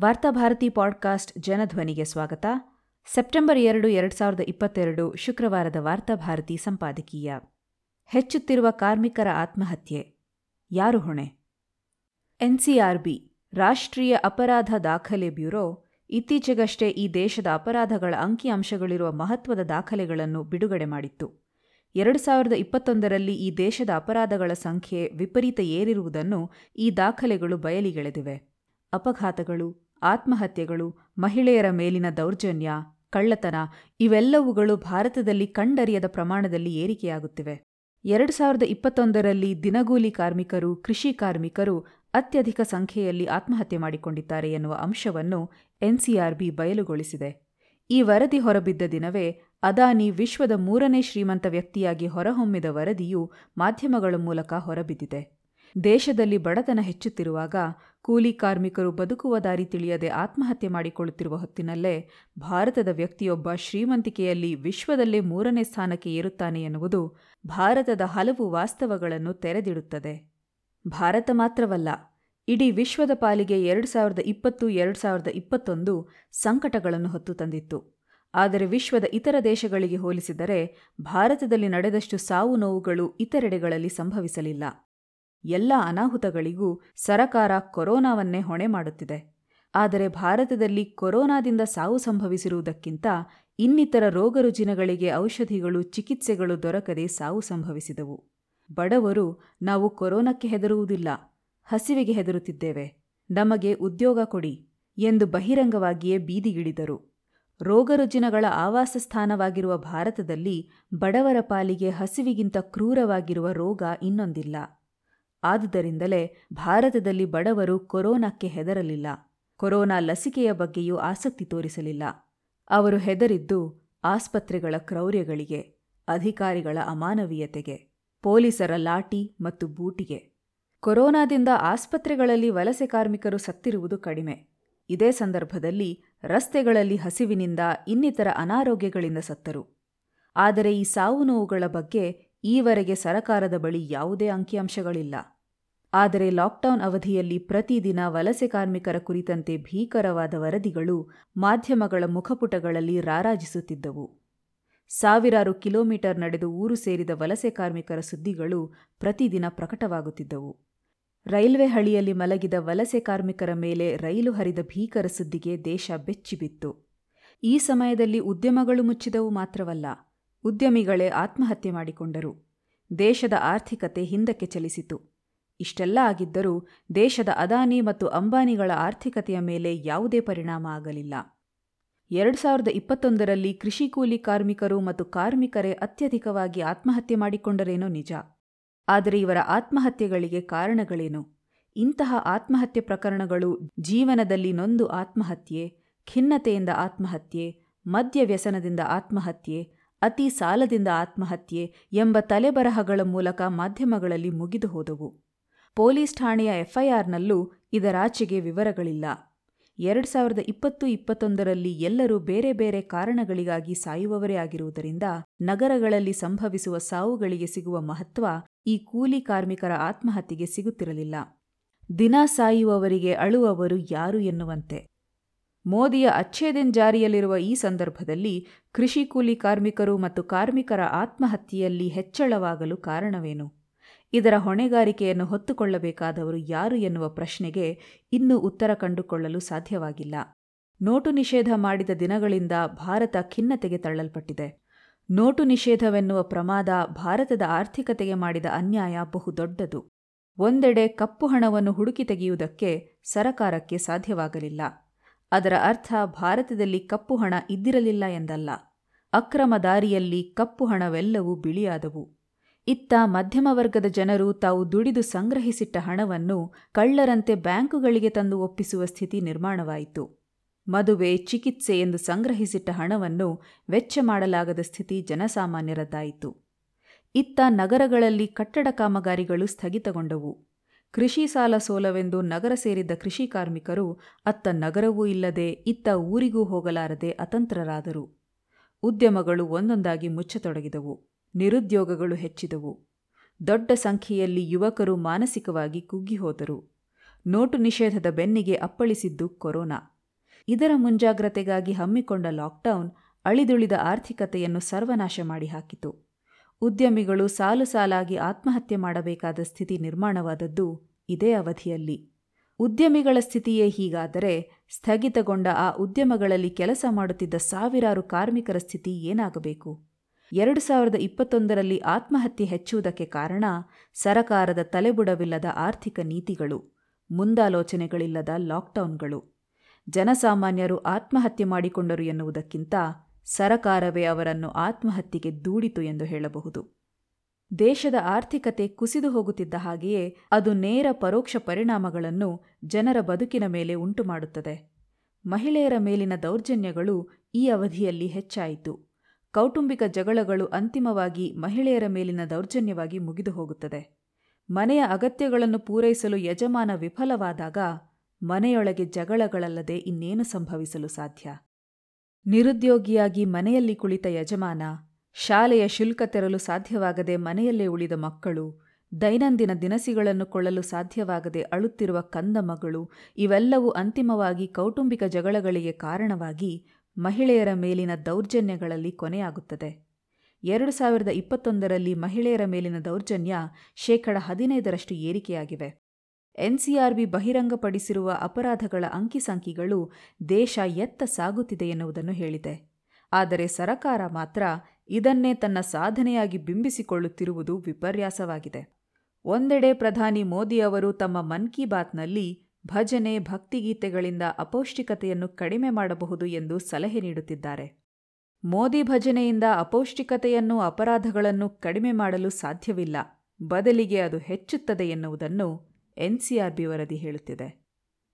Varthabharati podcast ಜನಧ್ವನಿಗೆ ಸ್ವಾಗತ. September ಎರಡು ಎರಡು ಸಾವಿರದ ಇಪ್ಪತ್ತೆರಡು ಶುಕ್ರವಾರದ ವಾರ್ತಾಭಾರತಿ ಸಂಪಾದಕೀಯ. ಹೆಚ್ಚುತ್ತಿರುವ ಕಾರ್ಮಿಕರ ಆತ್ಮಹತ್ಯೆ. ಯಾರು ಹೊಣೆ? ಎನ್ಸಿಆರ್ಬಿ, ರಾಷ್ಟ್ರೀಯ ಅಪರಾಧ ದಾಖಲೆ ಬ್ಯೂರೋ, ಇತ್ತೀಚೆಗಷ್ಟೇ ಈ ದೇಶದ ಅಪರಾಧಗಳ ಅಂಕಿಅಂಶಗಳಿರುವ ಮಹತ್ವದ ದಾಖಲೆಗಳನ್ನು ಬಿಡುಗಡೆ ಮಾಡಿತ್ತು. ಎರಡು ಸಾವಿರದ ಇಪ್ಪತ್ತೊಂದರಲ್ಲಿ ಈ ದೇಶದ ಅಪರಾಧಗಳ ಸಂಖ್ಯೆ ವಿಪರೀತ ಏರಿರುವುದನ್ನು ಈ ದಾಖಲೆಗಳು ಬಯಲಿಗೆಳೆದಿವೆ. ಅಪಘಾತಗಳು ಆತ್ಮಹತ್ಯೆಗಳು, ಮಹಿಳೆಯರ ಮೇಲಿನ ದೌರ್ಜನ್ಯ, ಕಳ್ಳತನ ಇವೆಲ್ಲವುಗಳು ಭಾರತದಲ್ಲಿ ಕಂಡರಿಯದ ಪ್ರಮಾಣದಲ್ಲಿ ಏರಿಕೆಯಾಗುತ್ತಿವೆ. ಎರಡು ಸಾವಿರದ ಇಪ್ಪತ್ತೊಂದರಲ್ಲಿ ದಿನಗೂಲಿ ಕಾರ್ಮಿಕರು, ಕೃಷಿ ಕಾರ್ಮಿಕರು ಅತ್ಯಧಿಕ ಸಂಖ್ಯೆಯಲ್ಲಿ ಆತ್ಮಹತ್ಯೆ ಮಾಡಿಕೊಂಡಿದ್ದಾರೆ ಎನ್ನುವ ಅಂಶವನ್ನು ಎನ್ಸಿಆರ್ಬಿ ಬಯಲುಗೊಳಿಸಿದೆ. ಈ ವರದಿ ಹೊರಬಿದ್ದ ದಿನವೇ ಅದಾನಿ ವಿಶ್ವದ ಮೂರನೇ ಶ್ರೀಮಂತ ವ್ಯಕ್ತಿಯಾಗಿ ಹೊರಹೊಮ್ಮಿದ ವರದಿಯು ಮಾಧ್ಯಮಗಳ ಮೂಲಕ ಹೊರಬಿದ್ದಿದೆ. ದೇಶದಲ್ಲಿ ಬಡತನ ಹೆಚ್ಚುತ್ತಿರುವಾಗ ಕೂಲಿ ಕಾರ್ಮಿಕರು ಬದುಕುವ ದಾರಿ ತಿಳಿಯದೆ ಆತ್ಮಹತ್ಯೆ ಮಾಡಿಕೊಳ್ಳುತ್ತಿರುವ ಹೊತ್ತಿನಲ್ಲೇ ಭಾರತದ ವ್ಯಕ್ತಿಯೊಬ್ಬ ಶ್ರೀಮಂತಿಕೆಯಲ್ಲಿ ವಿಶ್ವದಲ್ಲೇ ಮೂರನೇ ಸ್ಥಾನಕ್ಕೆ ಏರುತ್ತಾನೆ ಎನ್ನುವುದು ಭಾರತದ ಹಲವು ವಾಸ್ತವಗಳನ್ನು ತೆರೆದಿಡುತ್ತದೆ. ಭಾರತ ಮಾತ್ರವಲ್ಲ, ಇಡೀ ವಿಶ್ವದ ಪಾಲಿಗೆ ಎರಡು ಸಾವಿರದ ಇಪ್ಪತ್ತು, ಎರಡು ಸಾವಿರದ ಇಪ್ಪತ್ತೊಂದು ಸಂಕಟಗಳನ್ನು ಹೊತ್ತು ತಂದಿತ್ತು. ಆದರೆ ವಿಶ್ವದ ಇತರ ದೇಶಗಳಿಗೆ ಹೋಲಿಸಿದರೆ ಭಾರತದಲ್ಲಿ ನಡೆದಷ್ಟು ಸಾವು ನೋವುಗಳು ಇತರೆಡೆಗಳಲ್ಲಿ ಸಂಭವಿಸಲಿಲ್ಲ. ಎಲ್ಲ ಅನಾಹುತಗಳಿಗೂ ಸರಕಾರ ಕೊರೋನಾವನ್ನೇ ಹೊಣೆ ಮಾಡುತ್ತಿದೆ. ಆದರೆ ಭಾರತದಲ್ಲಿ ಕೊರೋನಾದಿಂದ ಸಾವು ಸಂಭವಿಸಿರುವುದಕ್ಕಿಂತ ಇನ್ನಿತರ ರೋಗರುಜಿನಗಳಿಗೆ ಔಷಧಿಗಳು, ಚಿಕಿತ್ಸೆಗಳು ದೊರಕದೆ ಸಾವು ಸಂಭವಿಸಿದವು. ಬಡವರು ನಾವು ಕೊರೋನಾಕ್ಕೆ ಹೆದರುವುದಿಲ್ಲ, ಹಸಿವಿಗೆ ಹೆದರುತ್ತಿದ್ದೇವೆ. ನಮಗೆ ಉದ್ಯೋಗ ಕೊಡಿ ಎಂದು ಬಹಿರಂಗವಾಗಿಯೇ ಬೀದಿಗಿಳಿದರು. ರೋಗರುಜಿನಗಳ ಆವಾಸ ಸ್ಥಾನವಾಗಿರುವ ಭಾರತದಲ್ಲಿ ಬಡವರ ಪಾಲಿಗೆ ಹಸಿವಿಗಿಂತ ಕ್ರೂರವಾಗಿರುವ ರೋಗ ಇನ್ನೊಂದಿಲ್ಲ. ಆದುದರಿಂದಲೇ ಭಾರತದಲ್ಲಿ ಬಡವರು ಕೊರೋನಾಕ್ಕೆ ಹೆದರಲಿಲ್ಲ. ಕೊರೋನಾ ಲಸಿಕೆಯ ಬಗ್ಗೆಯೂ ಆಸಕ್ತಿ ತೋರಿಸಲಿಲ್ಲ. ಅವರು ಹೆದರಿದ್ದು ಆಸ್ಪತ್ರೆಗಳ ಕ್ರೌರ್ಯಗಳಿಗೆ, ಅಧಿಕಾರಿಗಳ ಅಮಾನವೀಯತೆಗೆ, ಪೊಲೀಸರ ಲಾಠಿ ಮತ್ತು ಬೂಟಿಗೆ. ಕೊರೋನಾದಿಂದ ಆಸ್ಪತ್ರೆಗಳಲ್ಲಿ ವಲಸೆ ಕಾರ್ಮಿಕರು ಸತ್ತಿರುವುದು ಕಡಿಮೆ. ಇದೇ ಸಂದರ್ಭದಲ್ಲಿ ರಸ್ತೆಗಳಲ್ಲಿ ಹಸಿವಿನಿಂದ ಇನ್ನಿತರ ಅನಾರೋಗ್ಯಗಳಿಂದ ಸತ್ತರು. ಆದರೆ ಈ ಸಾವು ನೋವುಗಳ ಬಗ್ಗೆ ಈವರೆಗೆ ಸರಕಾರದ ಬಳಿ ಯಾವುದೇ ಅಂಕಿಅಂಶಗಳಿಲ್ಲ. ಆದರೆ ಲಾಕ್ಡೌನ್ ಅವಧಿಯಲ್ಲಿ ಪ್ರತಿದಿನ ವಲಸೆ ಕಾರ್ಮಿಕರ ಕುರಿತಂತೆ ಭೀಕರವಾದ ವರದಿಗಳು ಮಾಧ್ಯಮಗಳ ಮುಖಪುಟಗಳಲ್ಲಿ ರಾರಾಜಿಸುತ್ತಿದ್ದವು. ಸಾವಿರಾರು ಕಿಲೋಮೀಟರ್ ನಡೆದು ಊರು ಸೇರಿದ ವಲಸೆ ಕಾರ್ಮಿಕರ ಸುದ್ದಿಗಳು ಪ್ರತಿದಿನ ಪ್ರಕಟವಾಗುತ್ತಿದ್ದವು. ರೈಲ್ವೆ ಹಳಿಯಲ್ಲಿ ಮಲಗಿದ ವಲಸೆ ಕಾರ್ಮಿಕರ ಮೇಲೆ ರೈಲು ಹರಿದ ಭೀಕರ ಸುದ್ದಿಗೆ ದೇಶ ಬೆಚ್ಚಿಬಿತ್ತು ಈ ಸಮಯದಲ್ಲಿ ಉದ್ಯಮಗಳು ಮುಚ್ಚಿದವು ಮಾತ್ರವಲ್ಲ, ಉದ್ಯಮಿಗಳೇ ಆತ್ಮಹತ್ಯೆ ಮಾಡಿಕೊಂಡರು. ದೇಶದ ಆರ್ಥಿಕತೆ ಹಿಂದಕ್ಕೆ ಚಲಿಸಿತು. ಇಷ್ಟೆಲ್ಲ ಆಗಿದ್ದರೂ ದೇಶದ ಅದಾನಿ ಮತ್ತು ಅಂಬಾನಿಗಳ ಆರ್ಥಿಕತೆಯ ಮೇಲೆ ಯಾವುದೇ ಪರಿಣಾಮ ಆಗಲಿಲ್ಲ. ಎರಡು ಸಾವಿರದ ಇಪ್ಪತ್ತೊಂದರಲ್ಲಿ ಕೃಷಿ ಕೂಲಿ ಕಾರ್ಮಿಕರು ಮತ್ತು ಕಾರ್ಮಿಕರೇ ಅತ್ಯಧಿಕವಾಗಿ ಆತ್ಮಹತ್ಯೆ ಮಾಡಿಕೊಂಡರೇನೋ ನಿಜ. ಆದರೆ ಇವರ ಆತ್ಮಹತ್ಯೆಗಳಿಗೆ ಕಾರಣಗಳೇನು? ಇಂತಹ ಆತ್ಮಹತ್ಯೆ ಪ್ರಕರಣಗಳು ಜೀವನದಲ್ಲಿ ನೊಂದು ಆತ್ಮಹತ್ಯೆ, ಖಿನ್ನತೆಯಿಂದ ಆತ್ಮಹತ್ಯೆ, ಮದ್ಯ ವ್ಯಸನದಿಂದ ಆತ್ಮಹತ್ಯೆ, ಅತಿ ಸಾಲದಿಂದ ಆತ್ಮಹತ್ಯೆ ಎಂಬ ತಲೆಬರಹಗಳ ಮೂಲಕ ಮಾಧ್ಯಮಗಳಲ್ಲಿ ಮುಗಿದು ಹೋದವು. ಪೊಲೀಸ್ ಠಾಣೆಯ ಎಫ್ಐಆರ್ನಲ್ಲೂ ಇದರಾಚೆಗೆ ವಿವರಗಳಿಲ್ಲ. ಎರಡು ಸಾವಿರದ ಇಪ್ಪತ್ತು ಇಪ್ಪತ್ತೊಂದರಲ್ಲಿ ಎಲ್ಲರೂ ಬೇರೆ ಬೇರೆ ಕಾರಣಗಳಿಗಾಗಿ ಸಾಯುವವರೇ ಆಗಿರುವುದರಿಂದ ನಗರಗಳಲ್ಲಿ ಸಂಭವಿಸುವ ಸಾವುಗಳಿಗೆ ಸಿಗುವ ಮಹತ್ವ ಈ ಕೂಲಿ ಕಾರ್ಮಿಕರ ಆತ್ಮಹತ್ಯೆಗೆ ಸಿಗುತ್ತಿರಲಿಲ್ಲ. ದಿನ ಸಾಯುವವರಿಗೆ ಅಳುವವರು ಯಾರು ಎನ್ನುವಂತೆ. ಮೋದಿಯ ಅಚ್ಛೇದಿನ್ ಜಾರಿಯಲ್ಲಿರುವ ಈ ಸಂದರ್ಭದಲ್ಲಿ ಕೃಷಿ ಕೂಲಿ ಕಾರ್ಮಿಕರು ಮತ್ತು ಕಾರ್ಮಿಕರ ಆತ್ಮಹತ್ಯೆಯಲ್ಲಿ ಹೆಚ್ಚಳವಾಗಲು ಕಾರಣವೇನು? ಇದರ ಹೊಣೆಗಾರಿಕೆಯನ್ನು ಹೊತ್ತುಕೊಳ್ಳಬೇಕಾದವರು ಯಾರು ಎನ್ನುವ ಪ್ರಶ್ನೆಗೆ ಇನ್ನೂ ಉತ್ತರ ಕಂಡುಕೊಳ್ಳಲು ಸಾಧ್ಯವಾಗಿಲ್ಲ. ನೋಟು ನಿಷೇಧ ಮಾಡಿದ ದಿನಗಳಿಂದ ಭಾರತ ಖಿನ್ನತೆಗೆ ತಳ್ಳಲ್ಪಟ್ಟಿದೆ. ನೋಟು ನಿಷೇಧವೆನ್ನುವ ಪ್ರಮಾದ ಭಾರತದ ಆರ್ಥಿಕತೆಗೆ ಮಾಡಿದ ಅನ್ಯಾಯ ಬಹುದೊಡ್ಡದು ಒಂದೆಡೆ ಕಪ್ಪು ಹಣವನ್ನು ಹುಡುಕಿ ತೆಗೆಯುವುದಕ್ಕೆ ಸರಕಾರಕ್ಕೆ ಸಾಧ್ಯವಾಗಲಿಲ್ಲ. ಅದರ ಅರ್ಥ ಭಾರತದಲ್ಲಿ ಕಪ್ಪು ಹಣ ಇದ್ದಿರಲಿಲ್ಲ ಎಂದಲ್ಲ. ಅಕ್ರಮ ದಾರಿಯಲ್ಲಿ ಕಪ್ಪು ಹಣವೆಲ್ಲವೂ ಬಿಳಿಯಾದವು. ಇತ್ತ ಮಧ್ಯಮ ವರ್ಗದ ಜನರು ತಾವು ದುಡಿದು ಸಂಗ್ರಹಿಸಿಟ್ಟ ಹಣವನ್ನು ಕಳ್ಳರಂತೆ ಬ್ಯಾಂಕುಗಳಿಗೆ ತಂದು ಒಪ್ಪಿಸುವ ಸ್ಥಿತಿ ನಿರ್ಮಾಣವಾಯಿತು. ಮದುವೆ, ಚಿಕಿತ್ಸೆ ಎಂದು ಸಂಗ್ರಹಿಸಿಟ್ಟ ಹಣವನ್ನು ವೆಚ್ಚ ಮಾಡಲಾಗದ ಸ್ಥಿತಿ ಜನಸಾಮಾನ್ಯರದ್ದಾಯಿತು. ಇತ್ತ ನಗರಗಳಲ್ಲಿ ಕಟ್ಟಡ ಕಾಮಗಾರಿಗಳು ಸ್ಥಗಿತಗೊಂಡವು. ಕೃಷಿ ಸಾಲ ಸೋಲವೆಂದು ನಗರ ಸೇರಿದ್ದ ಕೃಷಿ ಕಾರ್ಮಿಕರು ಅತ್ತ ನಗರವೂ ಇಲ್ಲದೆ ಇತ್ತ ಊರಿಗೂ ಹೋಗಲಾರದೆ ಅತಂತ್ರರಾದರು. ಉದ್ಯಮಗಳು ಒಂದೊಂದಾಗಿ ಮುಚ್ಚತೊಡಗಿದವು. ನಿರುದ್ಯೋಗಗಳು ಹೆಚ್ಚಿದವು. ದೊಡ್ಡ ಸಂಖ್ಯೆಯಲ್ಲಿ ಯುವಕರು ಮಾನಸಿಕವಾಗಿ ಕುಗ್ಗಿಹೋದರು. ನೋಟು ನಿಷೇಧದ ಬೆನ್ನಿಗೆ ಅಪ್ಪಳಿಸಿದ್ದು ಕೊರೋನಾ. ಇದರ ಮುಂಜಾಗ್ರತೆಗಾಗಿ ಹಮ್ಮಿಕೊಂಡ ಲಾಕ್ಡೌನ್ ಅಳಿದುಳಿದ ಆರ್ಥಿಕತೆಯನ್ನು ಸರ್ವನಾಶ ಮಾಡಿ ಹಾಕಿತು. ಉದ್ಯಮಿಗಳು ಸಾಲು ಸಾಲಾಗಿ ಆತ್ಮಹತ್ಯೆ ಮಾಡಬೇಕಾದ ಸ್ಥಿತಿ ನಿರ್ಮಾಣವಾದದ್ದು ಇದೇ ಅವಧಿಯಲ್ಲಿ. ಉದ್ಯಮಿಗಳ ಸ್ಥಿತಿಯೇ ಹೀಗಾದರೆ ಸ್ಥಗಿತಗೊಂಡ ಆ ಉದ್ಯಮಗಳಲ್ಲಿ ಕೆಲಸ ಮಾಡುತ್ತಿದ್ದ ಸಾವಿರಾರು ಕಾರ್ಮಿಕರ ಸ್ಥಿತಿ ಏನಾಗಬೇಕು? ಎರಡು ಸಾವಿರದ ಇಪ್ಪತ್ತೊಂದರಲ್ಲಿ ಆತ್ಮಹತ್ಯೆ ಹೆಚ್ಚುವುದಕ್ಕೆ ಕಾರಣ ಸರಕಾರದ ತಲೆಬುಡವಿಲ್ಲದ ಆರ್ಥಿಕ ನೀತಿಗಳು, ಮುಂದಾಲೋಚನೆಗಳಿಲ್ಲದ ಲಾಕ್ಡೌನ್ಗಳು. ಜನಸಾಮಾನ್ಯರು ಆತ್ಮಹತ್ಯೆ ಮಾಡಿಕೊಂಡರು ಎನ್ನುವುದಕ್ಕಿಂತ ಸರಕಾರವೇ ಅವರನ್ನು ಆತ್ಮಹತ್ಯೆಗೆ ದೂಡಿತು ಎಂದು ಹೇಳಬಹುದು. ದೇಶದ ಆರ್ಥಿಕತೆ ಕುಸಿದು ಹೋಗುತ್ತಿದ್ದ ಹಾಗೆಯೇ ಅದು ನೇರ ಪರೋಕ್ಷ ಪರಿಣಾಮಗಳನ್ನು ಜನರ ಬದುಕಿನ ಮೇಲೆ ಉಂಟುಮಾಡುತ್ತದೆ. ಮಹಿಳೆಯರ ಮೇಲಿನ ದೌರ್ಜನ್ಯಗಳು ಈ ಅವಧಿಯಲ್ಲಿ ಹೆಚ್ಚಾಯಿತು. ಕೌಟುಂಬಿಕ ಜಗಳಗಳು ಅಂತಿಮವಾಗಿ ಮಹಿಳೆಯರ ಮೇಲಿನ ದೌರ್ಜನ್ಯವಾಗಿ ಮುಗಿದು ಹೋಗುತ್ತದೆ. ಮನೆಯ ಅಗತ್ಯಗಳನ್ನು ಪೂರೈಸಲು ಯಜಮಾನ ವಿಫಲವಾದಾಗ ಮನೆಯೊಳಗೆ ಜಗಳಗಳಲ್ಲದೆ ಇನ್ನೇನು ಸಂಭವಿಸಲು ಸಾಧ್ಯ? ನಿರುದ್ಯೋಗಿಯಾಗಿ ಮನೆಯಲ್ಲಿ ಕುಳಿತ ಯಜಮಾನ, ಶಾಲೆಯ ಶುಲ್ಕ ತೆರಲು ಸಾಧ್ಯವಾಗದೆ ಮನೆಯಲ್ಲೇ ಉಳಿದ ಮಕ್ಕಳು, ದೈನಂದಿನ ದಿನಸಿಗಳನ್ನು ಕೊಳ್ಳಲು ಸಾಧ್ಯವಾಗದೆ ಅಳುತ್ತಿರುವ ಕಂದ ಮಗಳು ಇವೆಲ್ಲವೂ ಅಂತಿಮವಾಗಿ ಕೌಟುಂಬಿಕ ಜಗಳಗಳಿಗೆ ಕಾರಣವಾಗಿ ಮಹಿಳೆಯರ ಮೇಲಿನ ದೌರ್ಜನ್ಯಗಳಲ್ಲಿ ಕೊನೆಯಾಗುತ್ತದೆ. ಎರಡು ಸಾವಿರದ ಇಪ್ಪತ್ತೊಂದರಲ್ಲಿ ಮಹಿಳೆಯರ ಮೇಲಿನ ದೌರ್ಜನ್ಯ ಶೇಕಡ ಹದಿನೈದರಷ್ಟು ಏರಿಕೆಯಾಗಿವೆ. ಎನ್ಸಿಆರ್ಬಿ ಬಹಿರಂಗಪಡಿಸಿರುವ ಅಪರಾಧಗಳ ಅಂಕಿಸಂಖ್ಯೆಗಳು ದೇಶ ಎತ್ತ ಸಾಗುತ್ತಿದೆ ಎನ್ನುವುದನ್ನು ಹೇಳಿದೆ. ಆದರೆ ಸರಕಾರ ಮಾತ್ರ ಇದನ್ನೇ ತನ್ನ ಸಾಧನೆಯಾಗಿ ಬಿಂಬಿಸಿಕೊಳ್ಳುತ್ತಿರುವುದು ವಿಪರ್ಯಾಸವಾಗಿದೆ. ಒಂದೆಡೆ ಪ್ರಧಾನಿ ಮೋದಿ ಅವರು ತಮ್ಮ ಮನ್ ಕಿ ಬಾತ್ನಲ್ಲಿ ಭಜನೆ, ಭಕ್ತಿಗೀತೆಗಳಿಂದ ಅಪೌಷ್ಟಿಕತೆಯನ್ನು ಕಡಿಮೆ ಮಾಡಬಹುದು ಎಂದು ಸಲಹೆ ನೀಡುತ್ತಿದ್ದಾರೆ. ಮೋದಿ ಭಜನೆಯಿಂದ ಅಪೌಷ್ಟಿಕತೆಯನ್ನು, ಅಪರಾಧಗಳನ್ನು ಕಡಿಮೆ ಮಾಡಲು ಸಾಧ್ಯವಿಲ್ಲ. ಬದಲಿಗೆ ಅದು ಹೆಚ್ಚುತ್ತದೆ ಎನ್ನುವುದನ್ನು ಎನ್ಸಿಆರ್ಬಿ ವರದಿ ಹೇಳುತ್ತಿದೆ.